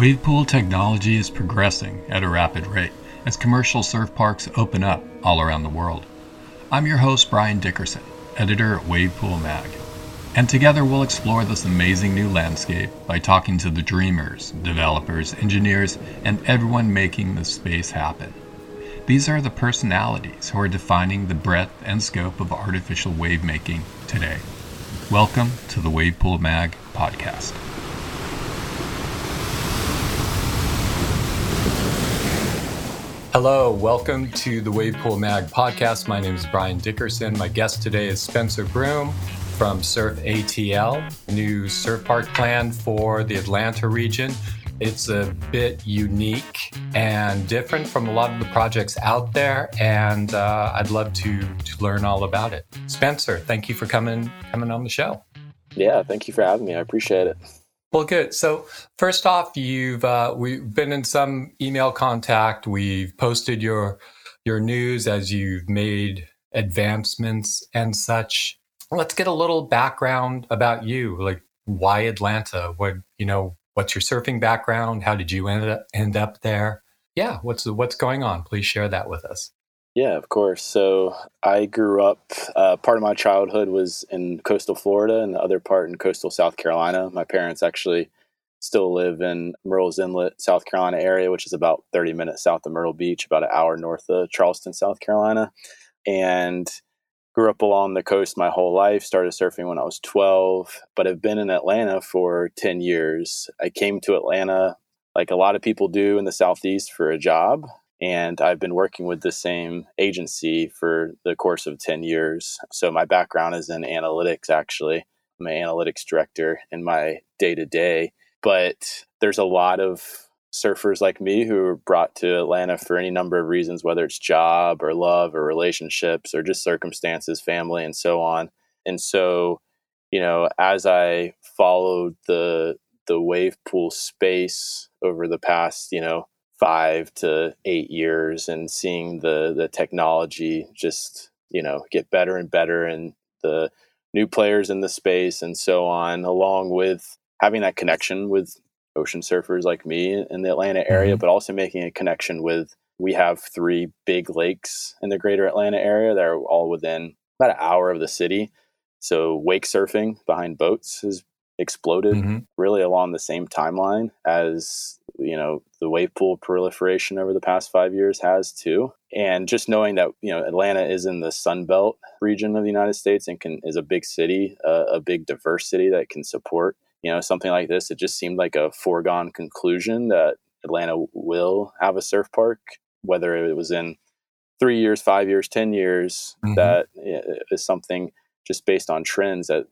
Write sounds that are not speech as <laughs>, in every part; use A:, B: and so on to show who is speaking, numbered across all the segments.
A: Wave pool technology is progressing at a rapid rate as commercial surf parks open up all around the world. I'm your host, Brian Dickerson, editor at Wave Pool Mag. And together we'll explore this amazing new landscape by talking to the dreamers, developers, engineers, and everyone making the space happen. These are the personalities who are defining the breadth and scope of artificial wave making today. Welcome to the Wave Pool Mag podcast. Hello, welcome to the Wavepool Mag podcast. My name is Brian Dickerson. My guest today is Spencer Broome from Surf ATL, new surf park plan for the Atlanta region. It's a bit unique and different from a lot of the projects out there, and uh, I'd love to, to learn all about it. Spencer, thank you for coming coming on the show.
B: Yeah, thank you for having me. I appreciate it.
A: Well, good. So first off, you've uh, we've been in some email contact. We've posted your your news as you've made advancements and such. Let's get a little background about you. Like, why Atlanta? What you know? What's your surfing background? How did you end up end up there? Yeah, what's what's going on? Please share that with us.
B: Yeah, of course. So I grew up, uh, part of my childhood was in coastal Florida and the other part in coastal South Carolina. My parents actually still live in Murrells Inlet, South Carolina area, which is about 30 minutes south of Myrtle Beach, about an hour north of Charleston, South Carolina. And grew up along the coast my whole life, started surfing when I was 12, but have been in Atlanta for 10 years. I came to Atlanta like a lot of people do in the Southeast for a job and I've been working with the same agency for the course of 10 years. So my background is in analytics, actually. I'm an analytics director in my day to day. But there's a lot of surfers like me who are brought to Atlanta for any number of reasons, whether it's job or love or relationships or just circumstances, family, and so on. And so, you know, as I followed the the wave pool space over the past, you know, five to eight years and seeing the the technology just you know get better and better and the new players in the space and so on along with having that connection with ocean surfers like me in the Atlanta area mm-hmm. but also making a connection with we have three big lakes in the greater Atlanta area that are all within about an hour of the city so wake surfing behind boats has exploded mm-hmm. really along the same timeline as you know the wave pool proliferation over the past five years has too and just knowing that you know atlanta is in the sun belt region of the united states and can is a big city uh, a big diverse city that can support you know something like this it just seemed like a foregone conclusion that atlanta will have a surf park whether it was in three years five years ten years mm-hmm. that is something just based on trends that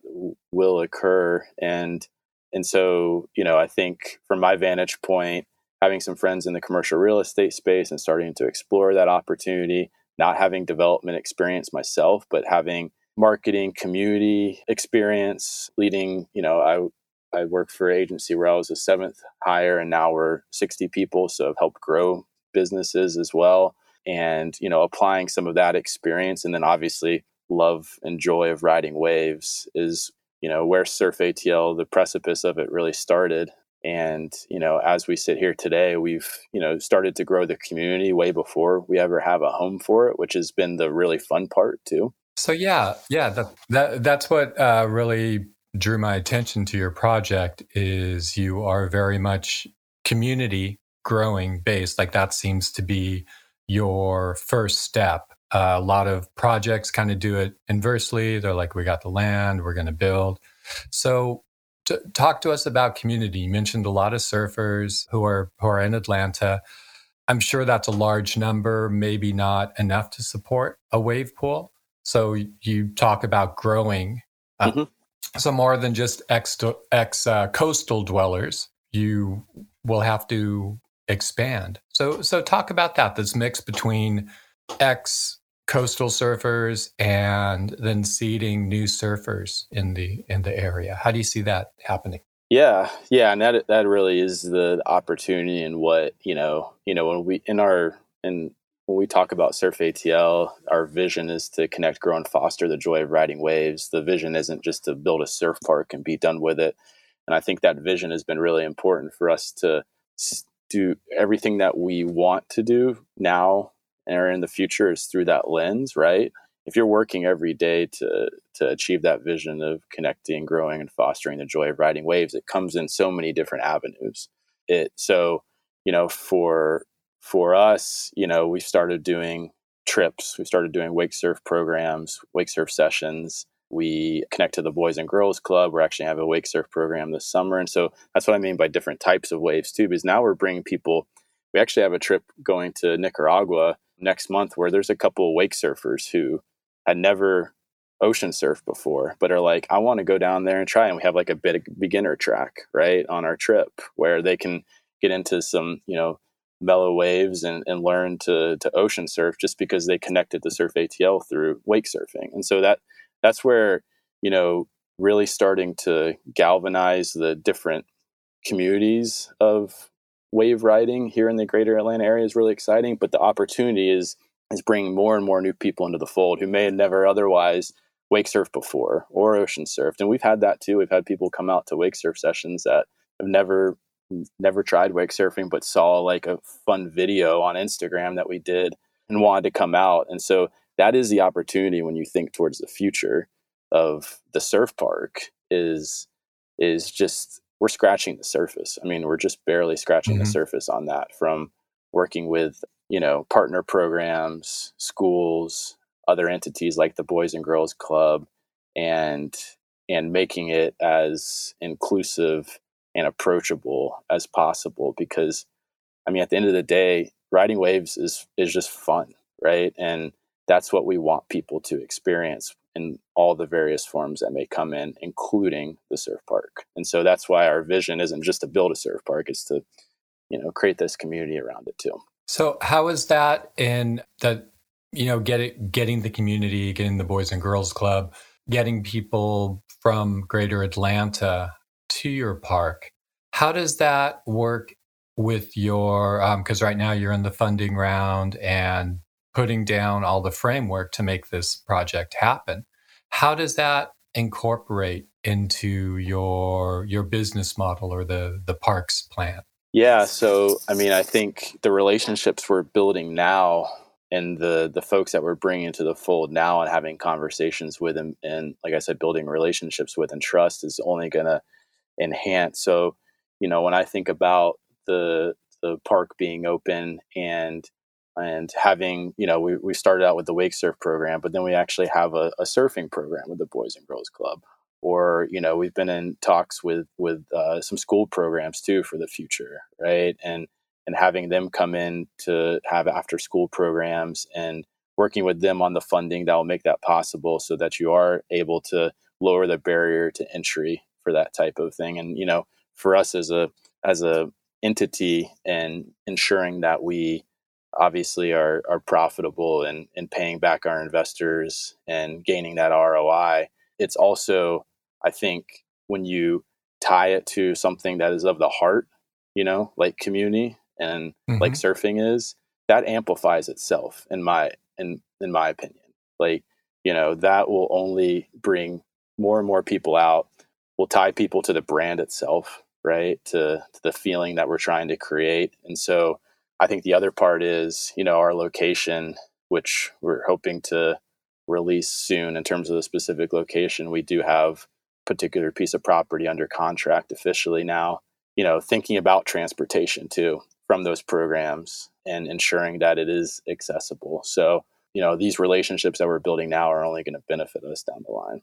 B: will occur and and so you know i think from my vantage point having some friends in the commercial real estate space and starting to explore that opportunity not having development experience myself but having marketing community experience leading you know i i worked for an agency where i was a seventh hire and now we're 60 people so i've helped grow businesses as well. And you know applying some of that experience and then obviously love and joy of riding waves is you know where surf atl the precipice of it really started. And you know as we sit here today we've you know started to grow the community way before we ever have a home for it which has been the really fun part too.
A: So yeah yeah that, that that's what uh, really drew my attention to your project is you are very much community growing based like that seems to be your first step uh, a lot of projects kind of do it inversely. They're like, we got the land, we're going to build. So, to, talk to us about community. You mentioned a lot of surfers who are who are in Atlanta. I'm sure that's a large number, maybe not enough to support a wave pool. So you talk about growing. Uh, mm-hmm. So more than just ex, ex uh, coastal dwellers, you will have to expand. So so talk about that. This mix between ex coastal surfers and then seeding new surfers in the in the area. How do you see that happening?
B: Yeah, yeah, and that that really is the opportunity and what you know. You know, when we in our in when we talk about Surf ATL, our vision is to connect, grow, and foster the joy of riding waves. The vision isn't just to build a surf park and be done with it. And I think that vision has been really important for us to do everything that we want to do now or in the future is through that lens, right? If you're working every day to to achieve that vision of connecting, growing, and fostering the joy of riding waves, it comes in so many different avenues. It so you know for for us, you know, we started doing trips. We started doing wake surf programs, wake surf sessions. We connect to the Boys and Girls Club. We're actually have a wake surf program this summer. And so that's what I mean by different types of waves too, because now we're bringing people. We actually have a trip going to Nicaragua next month where there's a couple of wake surfers who had never ocean surfed before, but are like, I want to go down there and try. And we have like a big beginner track, right, on our trip where they can get into some, you know, mellow waves and, and learn to to ocean surf just because they connected to surf ATL through wake surfing. And so that that's where, you know, really starting to galvanize the different communities of wave riding here in the greater Atlanta area is really exciting. But the opportunity is is bringing more and more new people into the fold who may have never otherwise wake surfed before or ocean surfed. And we've had that too. We've had people come out to wake surf sessions that have never never tried wake surfing but saw like a fun video on Instagram that we did and wanted to come out. And so that is the opportunity when you think towards the future of the surf park is is just we're scratching the surface. I mean, we're just barely scratching mm-hmm. the surface on that from working with, you know, partner programs, schools, other entities like the Boys and Girls Club and and making it as inclusive and approachable as possible because I mean at the end of the day, riding waves is is just fun, right? And that's what we want people to experience in all the various forms that may come in, including the surf park. And so that's why our vision isn't just to build a surf park, it's to, you know, create this community around it too.
A: So how is that in the, you know, getting getting the community, getting the Boys and Girls Club, getting people from greater Atlanta to your park? How does that work with your because um, right now you're in the funding round and putting down all the framework to make this project happen. How does that incorporate into your your business model or the the parks plan?
B: Yeah, so I mean, I think the relationships we're building now and the the folks that we're bringing into the fold now and having conversations with them and like I said building relationships with and trust is only going to enhance. So, you know, when I think about the the park being open and and having you know we, we started out with the wake surf program but then we actually have a, a, surfing program with the boys and girls club. Or you know we've been in talks with with uh, some school programs too for the future right? And and having them come in to have after school programs and working with them on the funding that will make that possible so that you are able to lower the barrier to entry for that type of thing. And you know for us as a as a entity and ensuring that we obviously are are profitable and and paying back our investors and gaining that ROI. It's also, I think, when you tie it to something that is of the heart, you know, like community and mm-hmm. like surfing is, that amplifies itself in my in in my opinion. Like, you know, that will only bring more and more people out, will tie people to the brand itself, right? To, to the feeling that we're trying to create. And so I think the other part is, you know, our location, which we're hoping to release soon in terms of the specific location. We do have a particular piece of property under contract officially now. You know, thinking about transportation too from those programs and ensuring that it is accessible. So, you know, these relationships that we're building now are only going to benefit us down the line.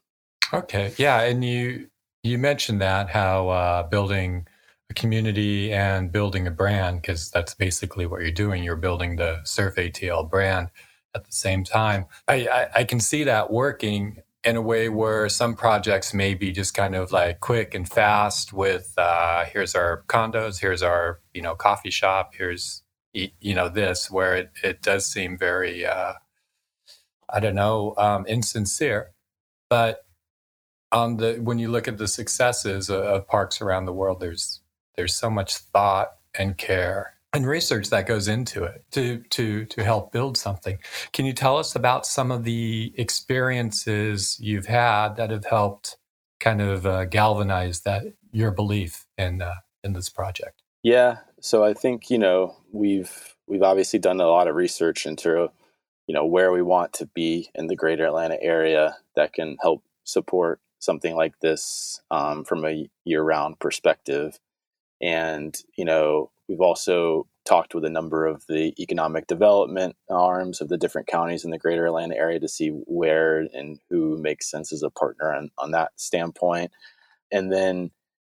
A: Okay. Yeah. And you, you mentioned that how uh, building a community and building a brand because that's basically what you're doing. You're building the Surf ATL brand at the same time. I, I, I, can see that working in a way where some projects may be just kind of like quick and fast with uh, here's our condos, here's our you know coffee shop, here's you know this where it, it does seem very uh, I don't know um, insincere, but on the when you look at the successes of, of parks around the world, there's there's so much thought and care and research that goes into it to to to help build something. Can you tell us about some of the experiences you've had that have helped kind of uh, galvanize that your belief in uh, in this project?
B: Yeah, so I think you know we've we've obviously done a lot of research into you know where we want to be in the greater Atlanta area that can help support something like this um, from a year-round perspective, and you know we've also talked with a number of the economic development arms of the different counties in the greater Atlanta area to see where and who makes sense as a partner on, on that standpoint. And then,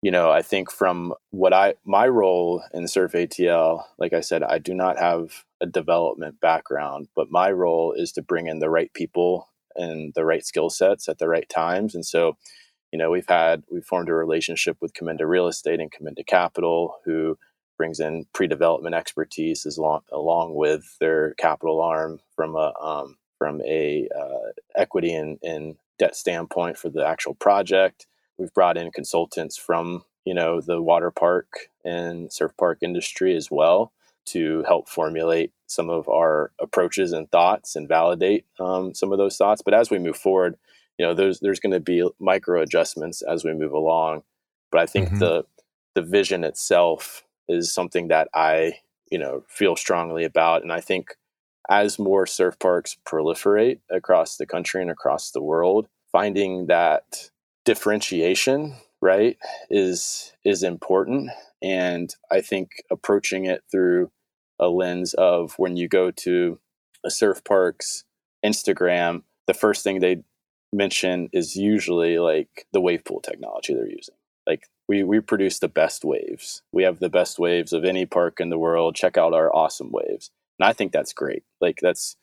B: you know, I think from what I, my role in Surf ATL, like I said, I do not have a development background, but my role is to bring in the right people and the right skill sets at the right times. And so, you know, we've had, we formed a relationship with Commenda Real Estate and Commenda Capital, who brings in pre-development expertise as long, along with their capital arm from a um, from a uh, equity and, and debt standpoint for the actual project. We've brought in consultants from you know the water park and surf park industry as well to help formulate some of our approaches and thoughts and validate um, some of those thoughts. But as we move forward, you know, there's there's going to be micro adjustments as we move along. But I think mm-hmm. the the vision itself is something that I, you know, feel strongly about. And I think as more surf parks proliferate across the country and across the world, finding that differentiation, right, is is important. And I think approaching it through a lens of when you go to a surf park's Instagram, the first thing they mention is usually like the wave pool technology they're using. Like we we produce the best waves. We have the best waves of any park in the world. Check out our awesome waves. And I think that's great. Like that's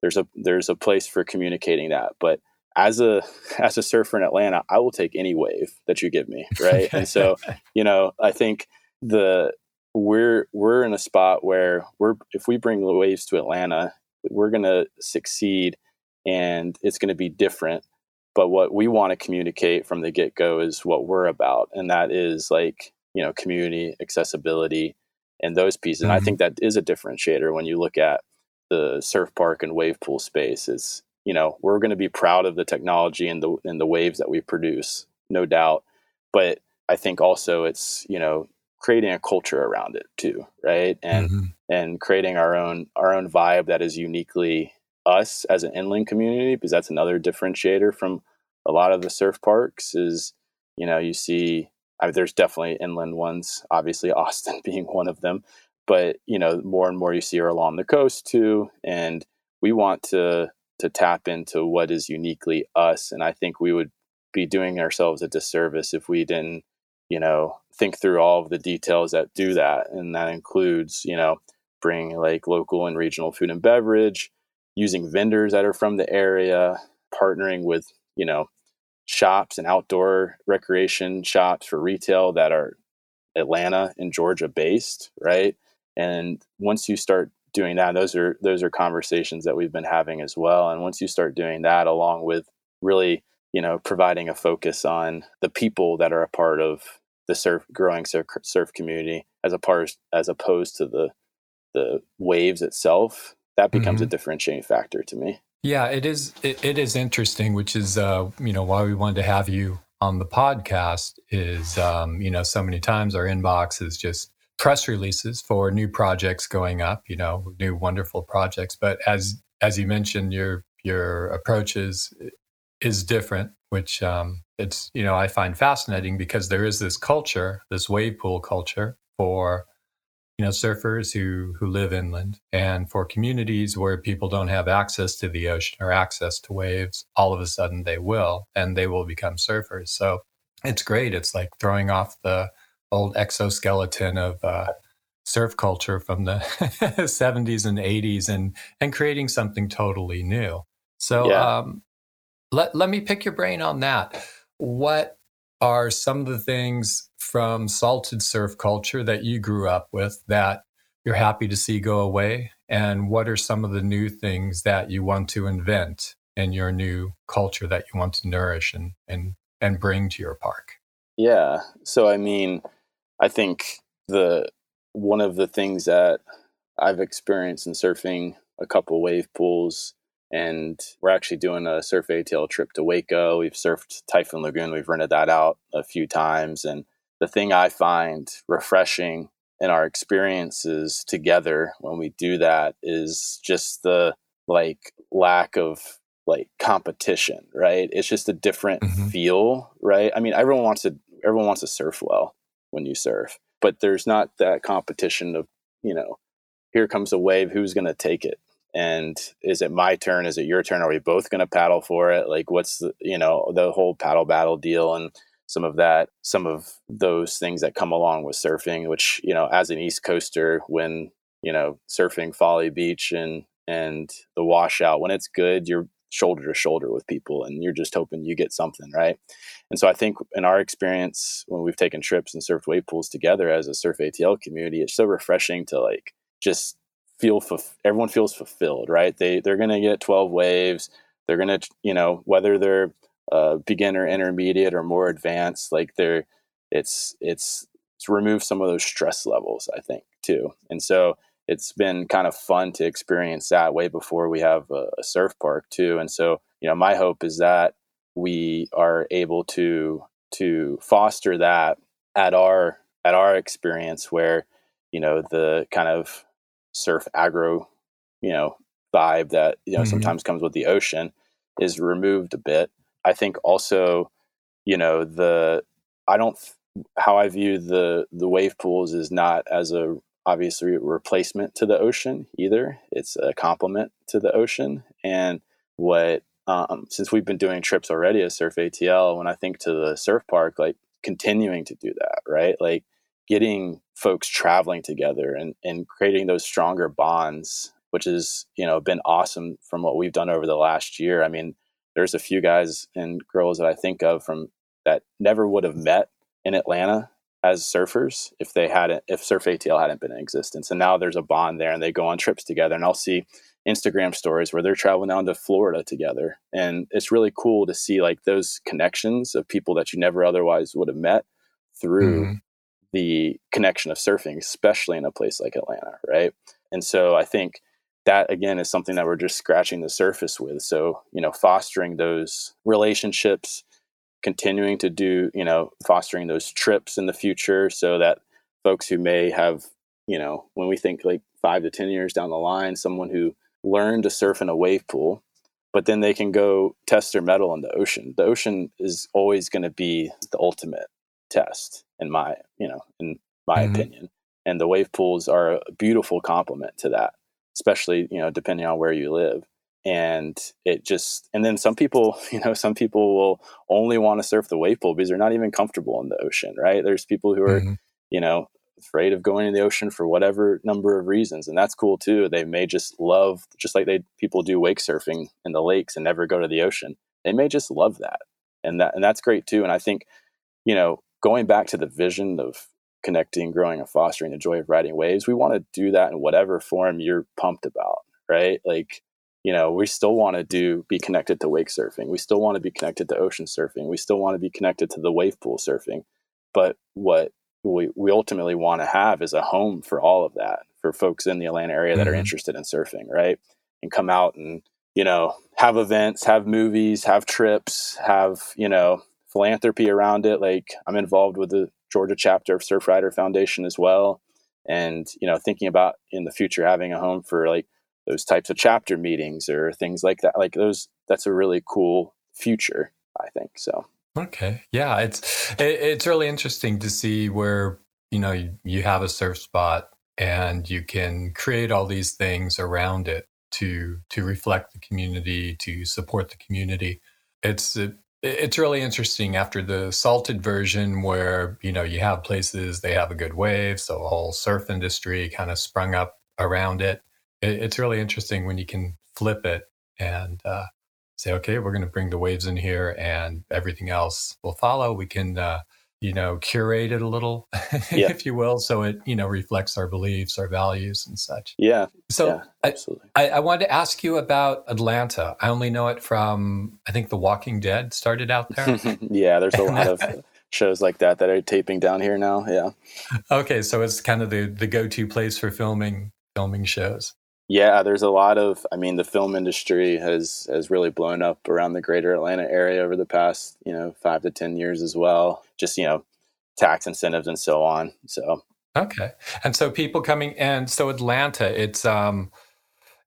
B: there's a there's a place for communicating that. But as a <laughs> as a surfer in Atlanta, I will take any wave that you give me, right? and so, <laughs> you know, I think the we're we're in a spot where we're if we bring the waves to Atlanta, we're going to succeed and it's going to be different but what we want to communicate from the get go is what we're about, and that is like you know community accessibility and those pieces. Mm-hmm. And I mm-hmm. think that is a differentiator when you look at the surf park and wave pool space. Is you know we're going to be proud of the technology and the and the waves that we produce, no doubt. But I think also it's you know creating a culture around it too, right? And mm-hmm. and creating our own our own vibe that is uniquely us as an inland community because that's another differentiator from a lot of the surf parks is you know you see I mean, there's definitely inland ones obviously <laughs> austin being one of them but you know more and more you see are along the coast too and we want to to tap into what is uniquely us and i think we would be doing ourselves a disservice if we didn't you know think through all of the details that do that and that includes you know bring like local and regional food and beverage using vendors that are from the area, partnering with, you know, shops and outdoor recreation shops for retail that are Atlanta and Georgia based, right? And once you start doing that, those are those are conversations that we've been having as well. And once you start doing that along with really, you know, providing a focus on the people that are a part of the surf growing surf, surf community as a part as opposed to the the waves itself, that becomes mm-hmm. a differentiating factor to me.
A: Yeah, it is. It, it is interesting, which is uh, you know why we wanted to have you on the podcast. Is um, you know so many times our inbox is just press releases for new projects going up. You know, new wonderful projects. But as as you mentioned, your your approach is is different, which um, it's you know I find fascinating because there is this culture, this wave pool culture for you know surfers who who live inland. And for communities where people don't have access to the ocean or access to waves all of a sudden they will and they will become surfers. So it's great. It's like throwing off the old exoskeleton of uh, surf culture from the <laughs> 70s and 80s and and creating something totally new. So yeah. um, let, let me pick your brain on that. What are some of the things from salted surf culture that you grew up with that you're happy to see go away? And what are some of the new things that you want to invent in your new culture that you want to nourish and, and, and bring to your park?
B: Yeah. So, I mean, I think the one of the things that I've experienced in surfing a couple wave pools and we're actually doing a surf ATL trip to Waco. We've surfed Typhoon Lagoon. We've rented that out a few times. And the thing I find refreshing in our experiences together when we do that is just the like lack of like competition, right? It's just a different mm-hmm. feel, right? I mean, everyone wants to everyone wants to surf well when you surf, but there's not that competition of, you know, here comes a wave, who's going to take it? And is it my turn? Is it your turn? Are we both going to paddle for it? Like, what's the, you know, the whole paddle battle deal and some of that, some of those things that come along with surfing, which, you know, as an East Coaster, when, you know, surfing Folly Beach and, and the washout, when it's good, you're shoulder to shoulder with people and you're just hoping you get something right? And so i think in our experience when we've taken trips and surfed wave pools together as a surf atl community it's so refreshing to like just feel everyone feels fulfilled right? They they're going to get 12 waves they're going to you know whether they're uh, beginner intermediate or more advanced like they're it's it's it's removed some of those stress levels i think too and so it's been kind of fun to experience that way before we have a, a, surf park too. And so, you know, my hope is that we are able to to foster that at our at our experience where, you know, the kind of surf agro, you know, vibe that, you know, mm-hmm. sometimes comes with the ocean is removed a bit. I think also, you know, the I don't how I view the the wave pools is not as a obviously replacement to the ocean either. It's a complement to the ocean. And what um, since we've been doing trips already as Surf ATL, when I think to the surf park, like continuing to do that, right? Like getting folks traveling together and, and creating those stronger bonds, which has, you know, been awesome from what we've done over the last year. I mean, there's a few guys and girls that I think of from that never would have met in Atlanta as surfers if they hadn't if surf atl hadn't been in existence. And now there's a bond there and they go on trips together. And i'll see instagram stories where they're traveling down to florida together. And it's really cool to see like those connections of people that you never otherwise would have met through mm. the connection of surfing especially in a place like atlanta right? And so i think that again is something that we're just scratching the surface with so you know fostering those relationships continuing to do, you know, fostering those trips in the future so that folks who may have, you know, when we think like five to 10 years down the line, someone who learned to surf in a wave pool, but then they can go test their mettle in the ocean. The ocean is always going to be the ultimate test, in my, you know, in my mm-hmm. opinion. And the wave pools are a beautiful complement to that, especially, you know, depending on where you live. And it just and then some people <laughs> you know some people will only want to surf the wave pool because they're not even comfortable in the ocean right? There's people who are mm-hmm. you know afraid of going in the ocean for whatever number of reasons and that's cool too. They may just love just like they people do wake surfing in the lakes and never go to the ocean they may just love that. And that and that's great too and i think you know going back to the vision of connecting growing and fostering the joy of riding waves we want to do that in whatever form you're pumped about right? Like you know we still want to do be connected to wake surfing. We still want to be connected to ocean surfing. We still want to be connected to the wave pool surfing. But what we, we ultimately want to have is a home for all of that for folks in the atlanta area that mm-hmm. are interested in surfing right? And come out and you know have events have movies have trips have you know philanthropy around it. Like i'm involved with the georgia chapter of surfrider foundation as well and you know thinking about in the future having a home for like those types of chapter meetings or things like that. Like those, that's a really cool future, I think. So.
A: Okay. Yeah. It's, it, it's really interesting to see where, you know, you, you have a surf spot and you can create all these things around it to, to reflect the community, to support the community. It's, it, it's really interesting after the salted version where you know you have places they have a good wave so a whole surf industry kind of sprung up around it it's really interesting when you can flip it and uh, say, okay, we're going to bring the waves in here and everything else will follow. We can, uh, you know, curate it a little, <laughs> yeah. if you will, so it, you know, reflects our beliefs, our values and such.
B: Yeah.
A: So
B: yeah,
A: absolutely. I, I, wanted to ask you about Atlanta. I only know it from, I think The Walking Dead started out there. <laughs>
B: yeah, there's a lot of shows like that that are taping down here now. Yeah.
A: Okay. So it's kind of the, the go-to place for filming, filming shows.
B: Yeah, there's a lot of. I mean, the film industry has has really blown up around the greater Atlanta area over the past, you know, five to ten years as well. Just you know, tax incentives and so on. So
A: Okay. And so people coming and so Atlanta, it's um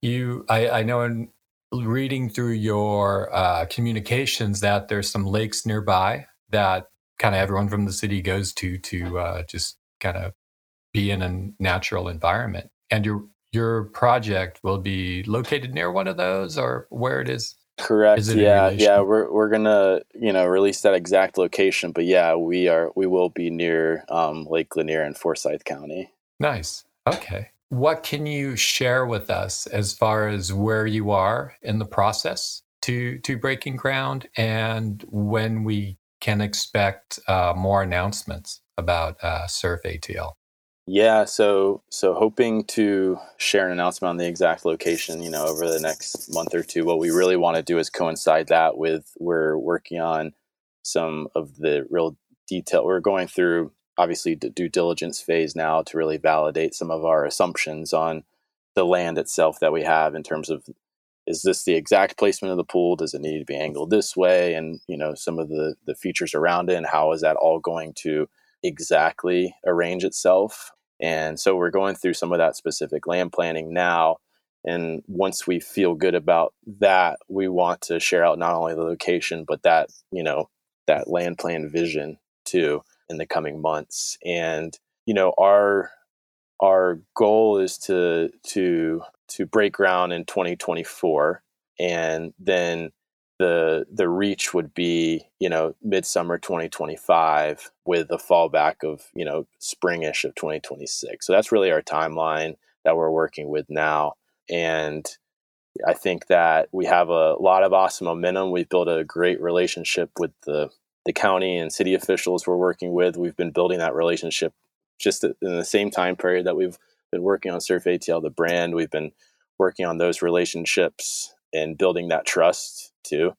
A: you I, I know in reading through your uh, communications that there's some lakes nearby that kind of everyone from the city goes to to uh, just kind of be in a natural environment. And your your project will be located near one of those or where it is
B: Correct. Yeah, yeah. We're we're gonna you know release that exact location, but yeah, we are we will be near um, Lake Lanier in Forsyth County.
A: Nice. Okay. What can you share with us as far as where you are in the process to to breaking ground, and when we can expect uh, more announcements about uh, Surf ATL?
B: Yeah, so so hoping to share an announcement on the exact location, you know, over the next month or two. What we really want to do is coincide that with we're working on some of the real detail. We're going through obviously due diligence phase now to really validate some of our assumptions on the land itself that we have in terms of is this the exact placement of the pool? Does it need to be angled this way? And you know, some of the the features around it and how is that all going to exactly arrange itself and so we're going through some of that specific land planning now. And once we feel good about that, we want to share out not only the location, but that, you know, that land plan vision too in the coming months. And, you know, our our goal is to to to break ground in 2024 and then the the reach would be you know midsummer 2025 with a fallback of you know springish of 2026 so that's really our timeline that we're working with now. And i think that we have a lot of awesome momentum. We've built a great relationship with the the county and city officials we're working with. We've been building that relationship just in the same time period that we've been working on surf atl the brand. We've been working on those relationships and building that trust too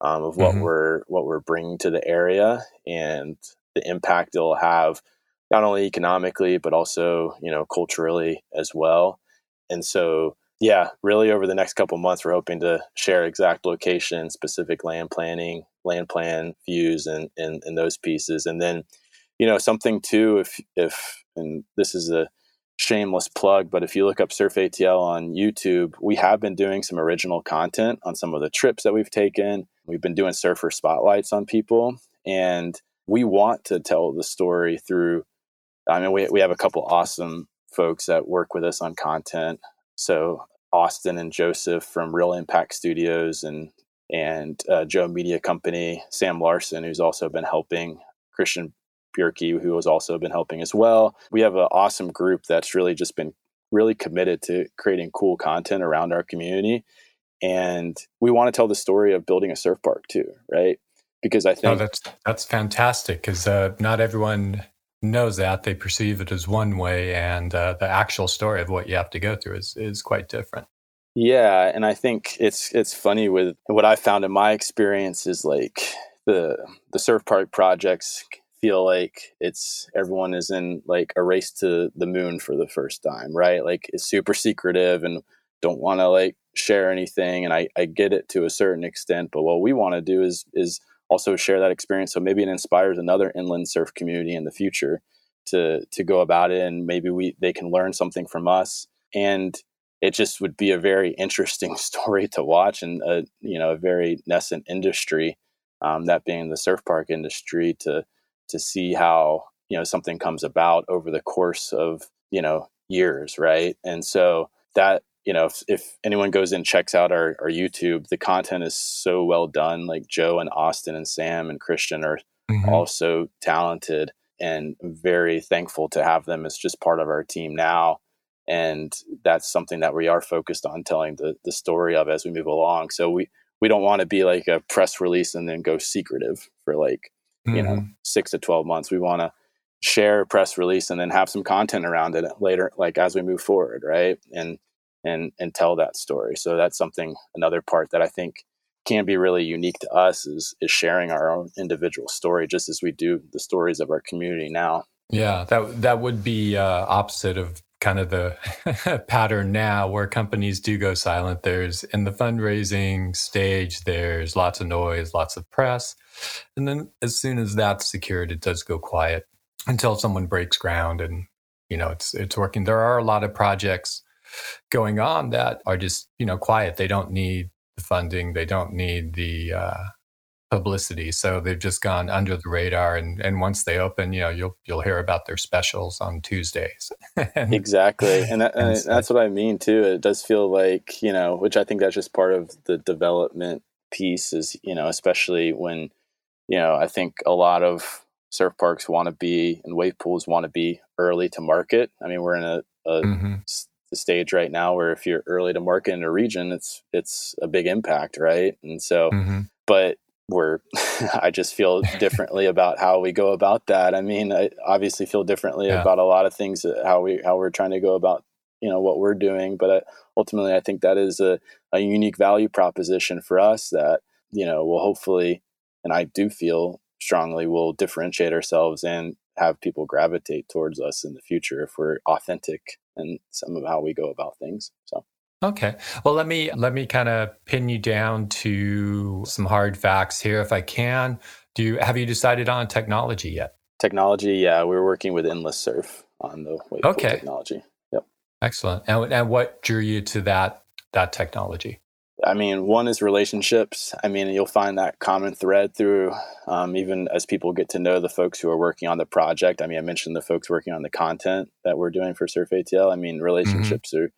B: um, of what mm-hmm. we're what we're bringing to the area and the impact it'll have not only economically but also you know culturally as well and so yeah really over the next couple months we're hoping to share exact location specific land planning land plan views and, and and those pieces and then you know something too if if and this is a shameless plug, but if you look up Surf ATL on YouTube, we have been doing some original content on some of the trips that we've taken. We've been doing surfer spotlights on people, and we want to tell the story through. I mean, we, we have a couple awesome folks that work with us on content. So Austin and Joseph from Real Impact Studios and and uh, Joe Media Company, Sam Larson, who's also been helping Christian Bjerke, who has also been helping as well. We have an awesome group that's really just been really committed to creating cool content around our community. And we want to tell the story of building a surf park too, right? Because I oh, think
A: oh, that's that's fantastic because uh, not everyone knows that they perceive it as one way, and uh, the actual story of what you have to go through is is quite different.
B: Yeah, and I think it's it's funny with what I found in my experience is like the the surf park projects feel like it's everyone is in like a race to the moon for the first time, right? Like it's super secretive and don't want to like share anything. And I, I get it to a certain extent, but what we want to do is is also share that experience. So maybe it inspires another inland surf community in the future to to go about it and maybe we they can learn something from us. And it just would be a very interesting <laughs> story to watch and a you know a very nascent industry um, that being the surf park industry to to see how you know something comes about over the course of you know years right? And so that you know if, if anyone goes and checks out our, our youtube the content is so well done. Like joe and austin and sam and christian are mm-hmm. also talented and very thankful to have them as just part of our team now. And that's something that we are focused on telling the, the story of as we move along. So we we don't want to be like a press release and then go secretive for like mm-hmm. you know mm-hmm. six to 12 months we want to share a press release and then have some content around it later like as we move forward right and and and tell that story so that's something another part that i think can be really unique to us is is sharing our own individual story just as we do the stories of our community now
A: yeah that that would be uh, opposite of kind of the <laughs> pattern now where companies do go silent. There's in the fundraising stage, there's lots of noise, lots of press. And then as soon as that's secured, it does go quiet until someone breaks ground and you know it's it's working. There are a lot of projects going on that are just you know quiet. They don't need the funding. They don't need the uh, publicity. So they've just gone under the radar. And, and once they open, you know, you'll you'll hear about their specials on Tuesdays. <laughs>
B: and, exactly, and, that, and, that's what I mean too. It does feel like you know, which I think that's just part of the development piece. Is you know, especially when you know, I think a lot of surf parks want to be and wave pools want to be early to market. I mean, we're in a, a mm-hmm stage right now where if you're early to market in a region it's it's a big impact right and so mm-hmm. but we're <laughs> i just feel differently about how we go about that i mean i obviously feel differently yeah. about a lot of things uh, how we how we're trying to go about you know what we're doing but uh, ultimately i think that is a, a unique value proposition for us that you know will hopefully and i do feel strongly will differentiate ourselves and have people gravitate towards us in the future if we're authentic and some of how we go about things so
A: Okay. Well, let me let me kind of pin you down to some hard facts here if I can. Do you have you decided on technology yet?
B: Technology, yeah, we're working with Endless Surf on the wave okay. technology. Yep.
A: Excellent. And and what drew you to that that technology?
B: I mean, one is relationships. I mean, you'll find that common thread through um, even as people get to know the folks who are working on the project. I mean, I mentioned the folks working on the content that we're doing for Surf ATL. I mean, mm-hmm. relationships mm-hmm. are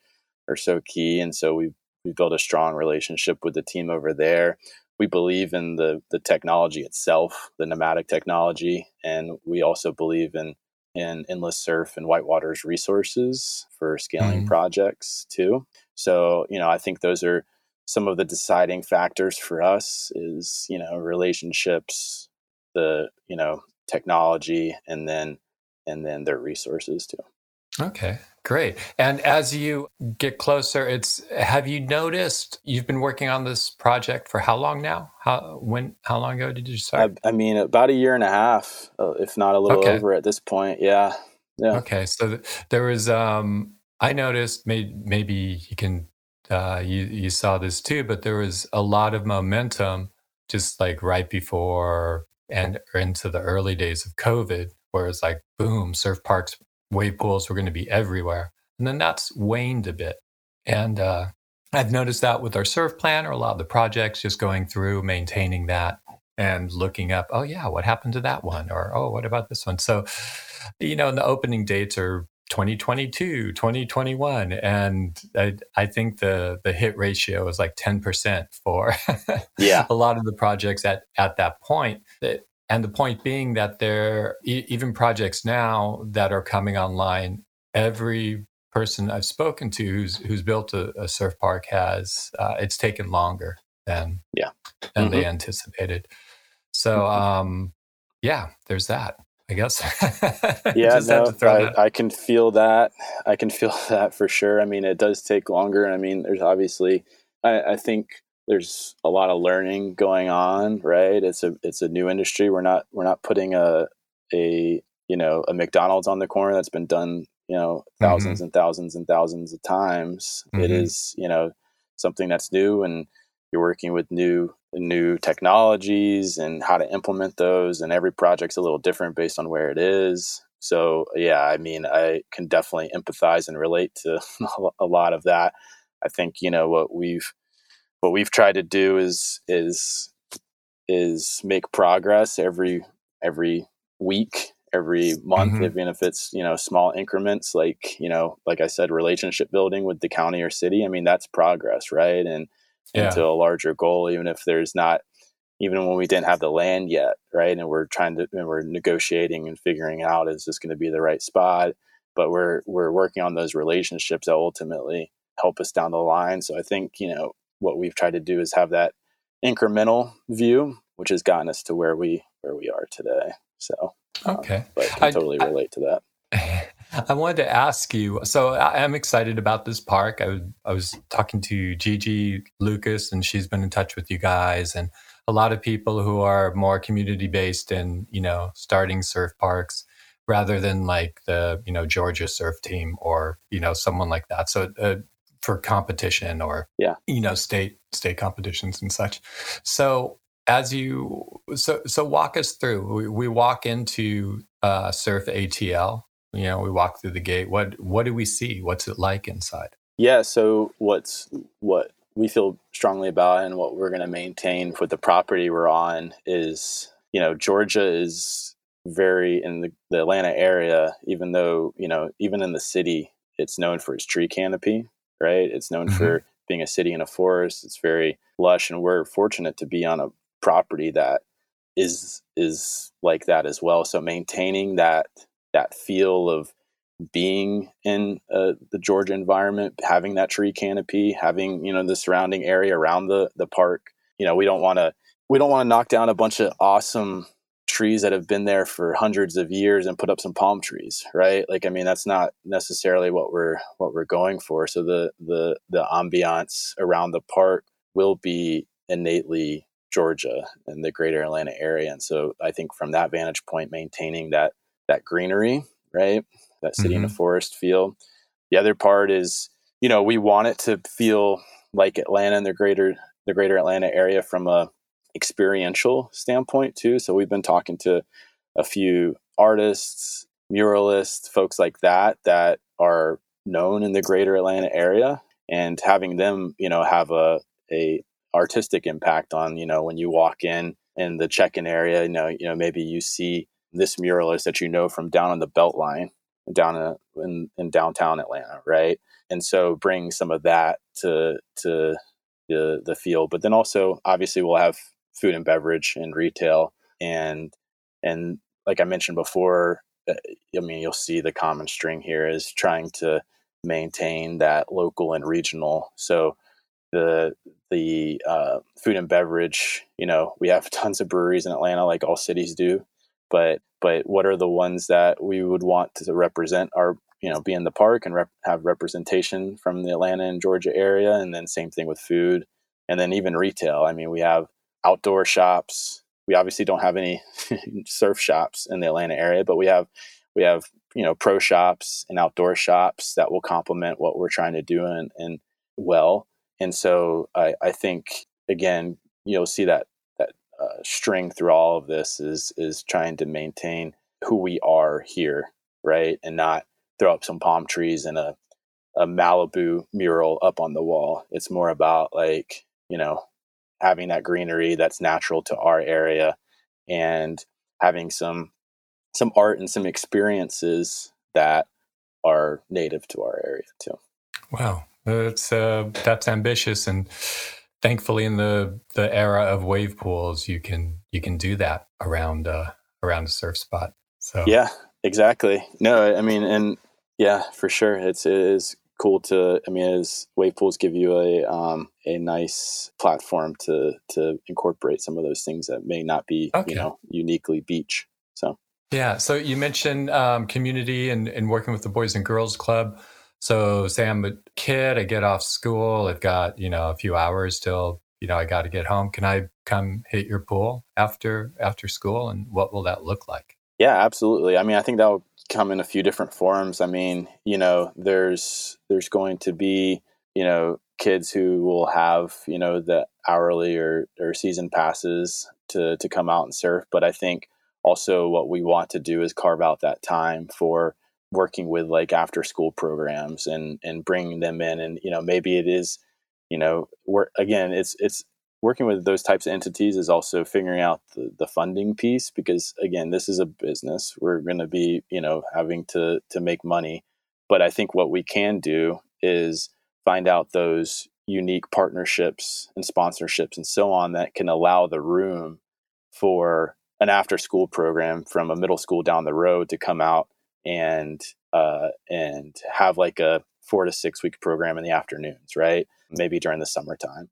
B: are so key. And so we we built a strong relationship with the team over there. We believe in the the technology itself, the nomadic technology, and we also believe in in endless surf and whitewater's resources for scaling mm-hmm. projects too. So you know, I think those are some of the deciding factors for us is you know relationships, the you know technology, and then and then their resources too.
A: Okay, great. And as you get closer, it's have you noticed you've been working on this project for how long now? How when how long ago did you start?
B: I, I mean, about a year and a half, uh, if not a little okay. over at this point. Yeah, yeah.
A: Okay, so th- there was um I noticed maybe maybe you can uh you you saw this too, but there was a lot of momentum just like right before and into the early days of COVID, where it's like boom, surf parks wave pools were going to be everywhere. And then that's waned a bit. And uh, I've noticed that with our surf planner, a lot of the projects just going through, maintaining that and looking up, oh, yeah, what happened to that one? Or, oh, what about this one? So, you know, and the opening dates are 2022, 2021. And I, I think the, the hit ratio is like 10% for yeah. <laughs> a lot of the projects at, at that point. That and the point being that there, even projects now that are coming online, every person I've spoken to who's who's built a, a surf park has uh, it's taken longer than
B: yeah
A: than mm-hmm. they anticipated. So mm-hmm. um, yeah, there's that. I guess. <laughs>
B: yeah, no, I, I, can feel that. I can feel <laughs> that for sure. I mean, it does take longer. I mean, there's obviously, I, I think there's a lot of learning going on right? It's a it's a new industry. We're not we're not putting a a you know a mcdonald's on the corner that's been done you know 1000s mm-hmm. and thousands and thousands of times. Mm-hmm. it is you know something that's new and you're working with new new technologies and how to implement those and every project's a little different based on where it is. So yeah i mean i can definitely empathize and relate to <laughs> a lot of that. I think you know what we've what we've tried to do is is is make progress every every week every month mm-hmm. even if it's you know small increments like you know like i said relationship building with the county or city i mean that's progress right and yeah. into a larger goal even if there's not even when we didn't have the land yet right and we're trying to and we're negotiating and figuring out is this going to be the right spot but we're we're working on those relationships that ultimately help us down the line so i think you know what we've tried to do is have that incremental view, which has gotten us to where we where we are today. So
A: um, okay, um,
B: but I can totally I, relate to
A: that. <laughs> I wanted to ask you. So I'm excited about this park. I, I was talking to Gigi Lucas, and she's been in touch with you guys, and a lot of people who are more community based and you know starting surf parks rather than like the you know Georgia surf team or you know someone like that. So uh, for competition or
B: yeah
A: you know state state competitions and such so as you so so walk us through we, we walk into uh, surf atl you know, we walk through the gate. What what do we see? What's it like inside?
B: Yeah, so what's what we feel strongly about and what we're going to maintain for the property we're on is, you know, Georgia is very in the, the Atlanta area, even though, you know, even in the city, it's known for its tree canopy, right? It's known mm-hmm. for being a city in a forest. It's very lush, and we're fortunate to be on a property that is is like that as well. So maintaining that that feel of being in uh, the Georgia environment, having that tree canopy, having you know the surrounding area around the the park. You know, we don't want to we don't want to knock down a bunch of awesome trees that have been there for hundreds of years and put up some palm trees right? Like i mean that's not necessarily what we're what we're going for. So the the the ambiance around the park will be innately georgia and the greater atlanta area. And so i think from that vantage point maintaining that that greenery right? That city mm-hmm. in a forest feel. The other part is you know we want it to feel like atlanta and the greater the greater atlanta area from a experiential standpoint too. So we've been talking to a few artists, muralists, folks like that that are known in the greater Atlanta area and having them, you know, have a a artistic impact on, you know, when you walk in in the check-in area, you know, you know, maybe you see this muralist that you know from down on the Beltline, down in, in, in downtown Atlanta, right? And so bring some of that to to the the field, but then also obviously we'll have food and beverage and retail and and like I mentioned before, uh, I mean you'll see the common string here is trying to maintain that local and regional. So the the uh, food and beverage, you know, we have <laughs> tons of breweries in Atlanta, like all cities do. But but what are the ones that we would want to represent our you know be in the park and rep- have representation from the Atlanta and Georgia area, and then same thing with food, and then even retail. I mean, we have outdoor shops. We obviously don't have any <laughs> surf shops in the Atlanta area, but we have we have you know pro shops and outdoor shops that will complement what we're trying to do and, and well. And so I, I think again you'll see that that uh, string through all of this is is trying to maintain who we are here, right, and not throw up some palm trees and a a Malibu mural up on the wall. It's more about like you know having that greenery that's natural to our area and having some some art and some experiences that are native to our area too.
A: Wow, that's uh, that's ambitious, and thankfully, in the the era of wave pools, you can you can do that around uh, around a surf spot. So
B: yeah, exactly. No, I mean, and yeah, for sure, it's it is cool to i mean as wave pools give you a um, a nice platform to to incorporate some of those things that may not be okay. you know uniquely beach so.
A: Yeah so you mentioned um, community and, and working with the boys and girls club. So say i'm a kid i get off school i've got you know a few hours till you know i got to get home. Can i come hit your pool after after school and what will that look like?
B: Yeah absolutely. I mean i think that would come in a few different forms. I mean, you know, there's there's going to be, you know, kids who will have, you know, the hourly or, or season passes to to come out and surf. But I think also what we want to do is carve out that time for working with like after school programs and and bringing them in and you know maybe it is you know we're again it's it's working with those types of entities is also figuring out the, the funding piece because again this is a business. We're going to be you know having to to make money. But i think what we can do is find out those unique partnerships and sponsorships and so on that can allow the room for an after school program from a middle school down the road to come out and uh, and have like a four to six week program in the afternoons right? Maybe during the summertime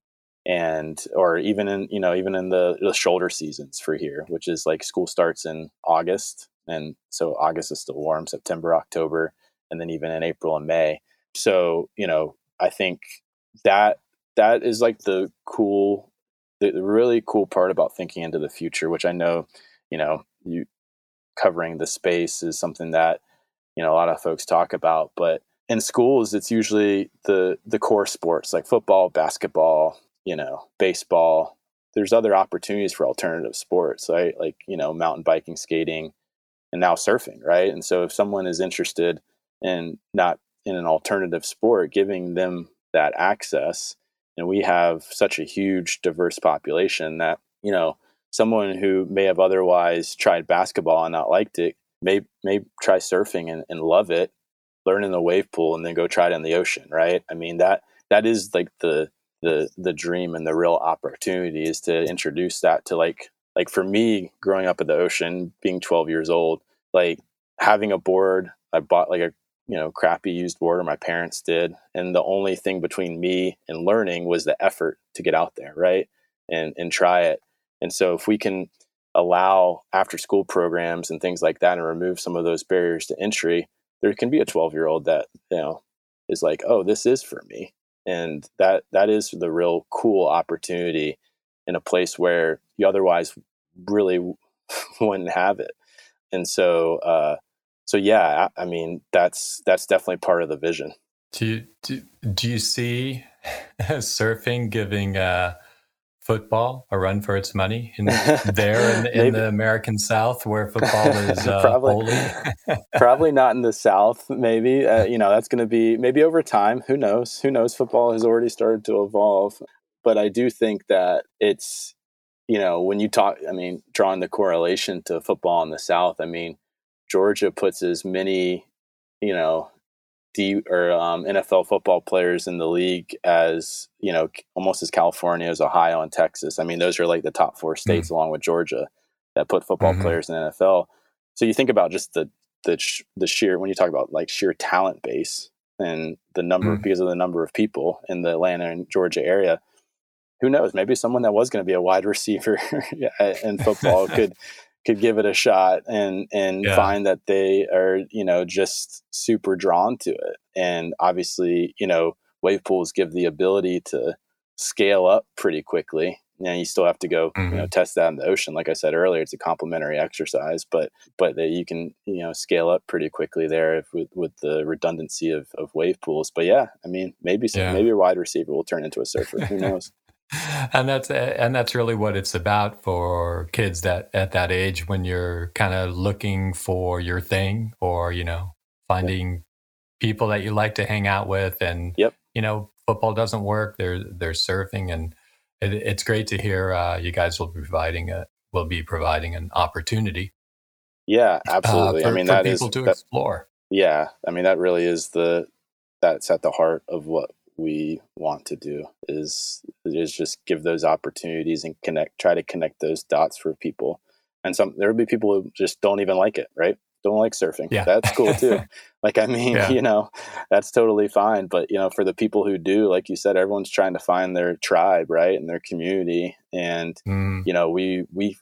B: and or even in you know even in the, the shoulder seasons for here which is like school starts in august and so august is still warm september october and then even in april and may. So you know i think that that is like the cool the, the really cool part about thinking into the future which i know you know you covering the space is something that you know a lot of folks talk about but in schools it's usually the the core sports like football basketball you know, baseball. There's other opportunities for alternative sports, right? Like, you know, mountain biking, skating, and now surfing, right? And so if someone is interested in not in an alternative sport, giving them that access, and we have such a huge diverse population that you know someone who may have otherwise tried basketball and not liked it may may try surfing and, and love it, learn in the wave pool, and then go try it in the ocean, right? I mean that that is like the the the dream and the real opportunity is to introduce that to like like for me growing up at the ocean being 12 years old like having a board i bought like a you know crappy used board or my parents did and the only thing between me and learning was the effort to get out there right and and try it. And so if we can allow after school programs and things like that and remove some of those barriers to entry there can be a 12 year old that you know is like oh this is for me and that that is the real cool opportunity in a place where you otherwise really <laughs> wouldn't have it. And so uh, so yeah I, I, mean that's that's definitely part of the vision.
A: Do you do, do you see <laughs> surfing giving uh, football a run for its money in, <laughs> there in, in the American South where football <laughs> is uh,
B: probably, <laughs> probably not in the South. Maybe uh, you know that's going to be maybe over time. Who knows? Who knows? Football has already started to evolve, but I do think that it's you know when you talk. I mean, drawing the correlation to football in the South. I mean, Georgia puts as many you know D or um, NFL football players in the league as you know almost as California as Ohio and Texas. I mean, those are like the top four states mm-hmm. along with Georgia that put football mm-hmm. players in the NFL. So you think about just the the the sheer when you talk about like sheer talent base and the number mm-hmm. because of the number of people in the Atlanta and Georgia area. Who knows? Maybe someone that was going to be a wide <laughs> receiver in football could could give it a shot and and yeah. find that they are you know just super drawn to it and obviously you know wave pools give the ability to scale up pretty quickly you know you still have to go mm-hmm. you know mm-hmm. test that in the ocean like i said earlier it's a complementary exercise but but that you can you know scale up pretty quickly there if, with with the redundancy of, of wave pools but yeah i mean maybe some, yeah. maybe a wide receiver will turn into a surfer who <laughs> knows
A: and that's and that's really what it's about for kids that at that age when you're kind of looking for your thing or you know finding people that you like to hang out with. And
B: yep.
A: you know football doesn't work. They're they're surfing. And it, it's great to hear uh, you guys will be providing a will be providing an opportunity
B: yeah absolutely. Uh, for, i mean that
A: people
B: is
A: to
B: that,
A: explore.
B: Yeah i mean that really is the that's at the heart of what we want to do is is just give those opportunities and connect try to connect those dots for people. And some there will be people who just don't even like it right? Don't like surfing. Yeah. That's cool too. <laughs> Like i mean yeah. you know that's totally fine. But you know for the people who do like you said everyone's trying to find their tribe right and their community. And mm. you know we we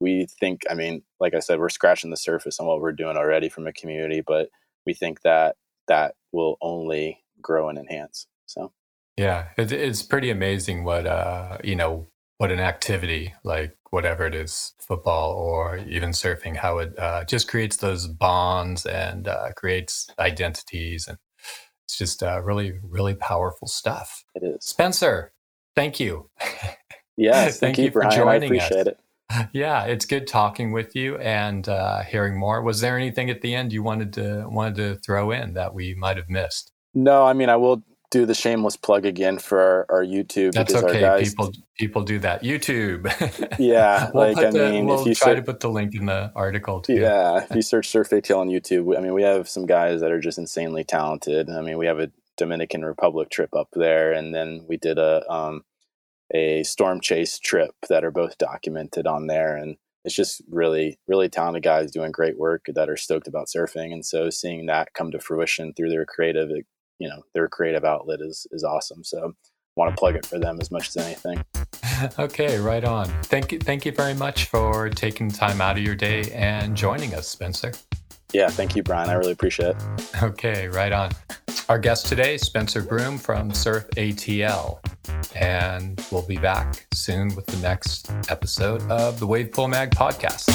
B: we think i mean like i said we're scratching the surface on what we're doing already from a community but we think that that will only grow and enhance so
A: yeah, it, it's pretty amazing what uh you know what an activity like whatever it is, football or even surfing, how it uh, just creates those bonds and uh, creates identities, and it's just uh, really really powerful stuff.
B: It is.
A: Spencer, thank you. <laughs>
B: Yes, thank, thank, you, for Brian. joining I appreciate us.
A: it. <laughs> Yeah, it's good talking with you and uh, hearing more. Was there anything at the end you wanted to wanted to throw in that we might have missed?
B: No, I mean I will do the shameless plug again for our, our YouTube.
A: That's okay. Guys, people people do that. YouTube. <laughs>
B: yeah,
A: we'll like I the, mean, we'll if you try to put the link in the article too.
B: Yeah, if you search Surf ATL on YouTube, I mean, we have some guys that are just insanely talented. I mean, we have a Dominican Republic trip up there, and then we did a um, a storm chase trip that are both documented on there, and it's just really really talented guys doing great work that are stoked about surfing and so seeing that come to fruition through their creative you know their creative outlet is is awesome. So want to plug it for them as much as anything. <laughs>
A: okay, right on. Thank you, thank you very much for taking time out of your day and joining us, Spencer.
B: Yeah, thank you, Brian. I really appreciate it.
A: Okay, right on. Our guest today, Spencer Broome from Surf ATL, and we'll be back soon with the next episode of the Wave Pool Mag podcast.